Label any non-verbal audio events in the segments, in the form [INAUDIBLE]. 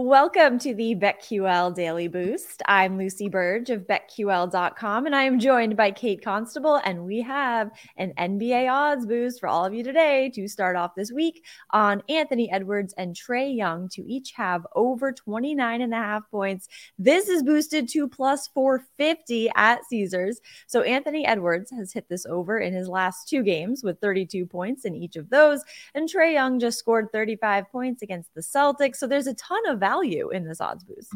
Welcome to the BetQL Daily Boost. I'm Lucy Burdge of BetQL.com, and I am joined by Kate Constable, and we have an NBA odds boost for all of you today to start off this week on Anthony Edwards and Trae Young to each have over 29 and a half points. This is boosted to plus 450 at Caesars. So Anthony Edwards has hit this over in his last two games with 32 points in each of those, and Trae Young just scored 35 points against the Celtics. So there's a ton of value in this odds boost.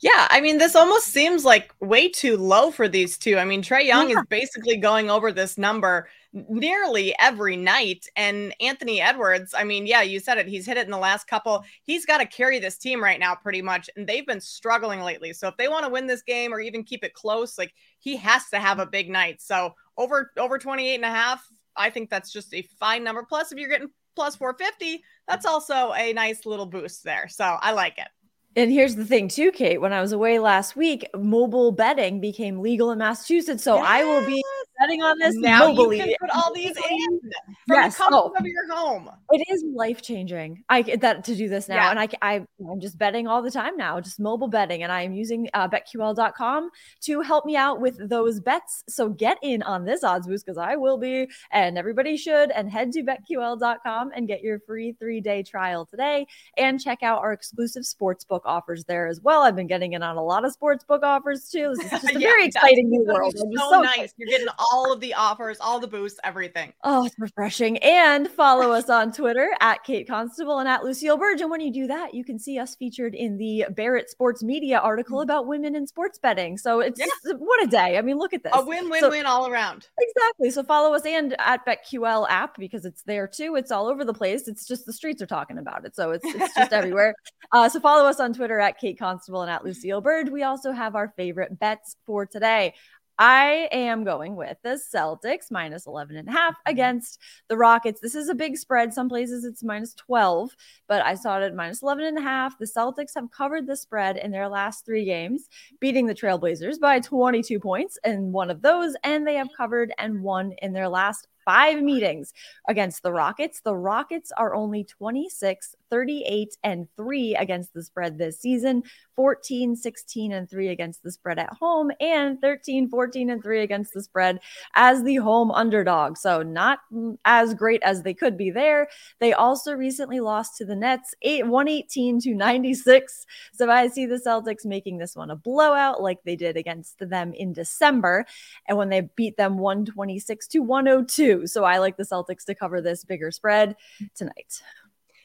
Yeah, I mean, this almost seems like way too low for these two. I mean, Trae Young Yeah. is basically going over this number nearly every night. And Anthony Edwards, I mean, yeah, you said it. He's hit it in the last couple. He's got to carry this team right now, pretty much. And they've been struggling lately. So if they want to win this game or even keep it close, like he has to have a big night. So over over 28 and a half, I think that's just a fine number. Plus, if you're getting plus 450, that's also a nice little boost there. So I like it. And here's the thing, too, Kate. When I was away last week, mobile betting became legal in Massachusetts. So I will be betting on this now you can put all these in from Yes. the comfort Oh. of your home. It is life changing. I that to do this now, Yeah. and I, I I'm just betting all the time now, just mobile betting, and I am using uh, BetQL.com to help me out with those bets. So get in on this odds boost because I will be, and everybody should. And head to BetQL.com and get your free three day trial today, and check out our exclusive sports book offers there as well. I've been getting in on a lot of sports book offers too. This is [LAUGHS] just a Yeah, very exciting new world. So, so nice. You're getting all of the offers, all the boosts, everything. Oh, it's refreshing. And follow us on Twitter at Kate Constable and at Lucille Burdge. And when you do that, you can see us featured in the Barrett Sports Media article about women in sports betting. So it's Yeah. what a day. I mean, look at this. A win, win, So- win all around. Exactly. So follow us and at BetQL app because it's there too. It's all over the place. It's just the streets are talking about it. So it's, it's just everywhere. [LAUGHS] Uh, so follow us on Twitter at Kate Constable and at Lucille Bird. We also have our favorite bets for today. I am going with the Celtics minus 11 and a half mm-hmm. against the Rockets. This is a big spread. Some places it's minus 12, but I saw it at minus 11 and a half. The Celtics have covered the spread in their last three games, beating the Trailblazers by 22 points in one of those, and they have mm-hmm. covered and won in their last five meetings against the Rockets. The Rockets are only 26, 38, and 3 against the spread this season, 14, 16, and 3 against the spread at home, and 13, 14, and 3 against the spread as the home underdog. So, not as great as they could be there. They also recently lost to the Nets, eight, 118 to 96. So, I see the Celtics making this one a blowout like they did against them in December and when they beat them 126 to 102. So I like the Celtics to cover this bigger spread tonight.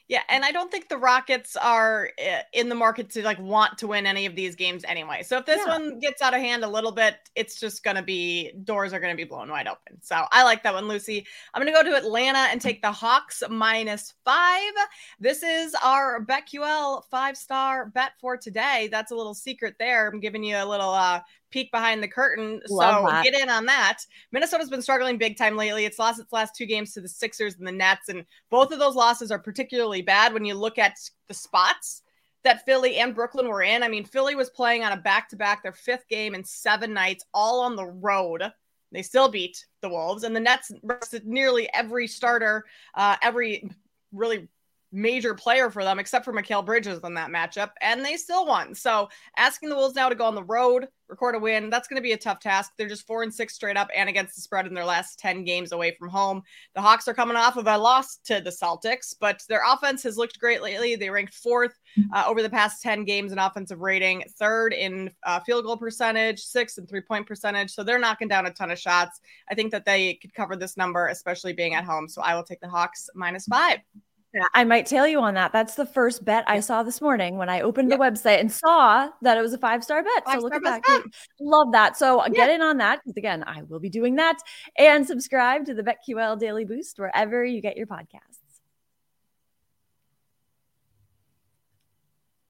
Yeah, and I don't think the Rockets are uh, in the market to like want to win any of these games anyway. So if this Yeah. one gets out of hand a little bit, it's just going to be doors are going to be blown wide open. So I like that one, Lucy. I'm going to go to Atlanta and take the Hawks minus five. This is our BetQL five star bet for today. That's a little secret there. I'm giving you a little uh, peek behind the curtain. Love so that. get in on that. Minnesota's been struggling big time lately. It's lost its last two games to the Sixers and the Nets, and both of those losses are particularly bad when you look at the spots that Philly and Brooklyn were in. I mean, Philly was playing on a back to back, their fifth game in seven nights, all on the road. They still beat the Wolves, and the Nets rested nearly every starter, uh, every really major player for them, except for Mikal Bridges in that matchup, and they still won. So asking the Wolves now to go on the road, record a win, that's going to be a tough task. They're just four and six straight up and against the spread in their last 10 games away from home. The Hawks are coming off of a loss to the Celtics, but their offense has looked great lately. They ranked fourth uh, over the past 10 games in offensive rating, third in uh, field goal percentage, sixth in three point percentage. So they're knocking down a ton of shots. I think that they could cover this number, especially being at home. So I will take the Hawks minus five. Yeah, I might tail you on that. That's the first bet I saw this morning when I opened the website and saw that it was a five star bet. so look at that. bet. Love that. So uh, get in on that because again, I will be doing that and subscribe to the BetQL Daily Boost wherever you get your podcast.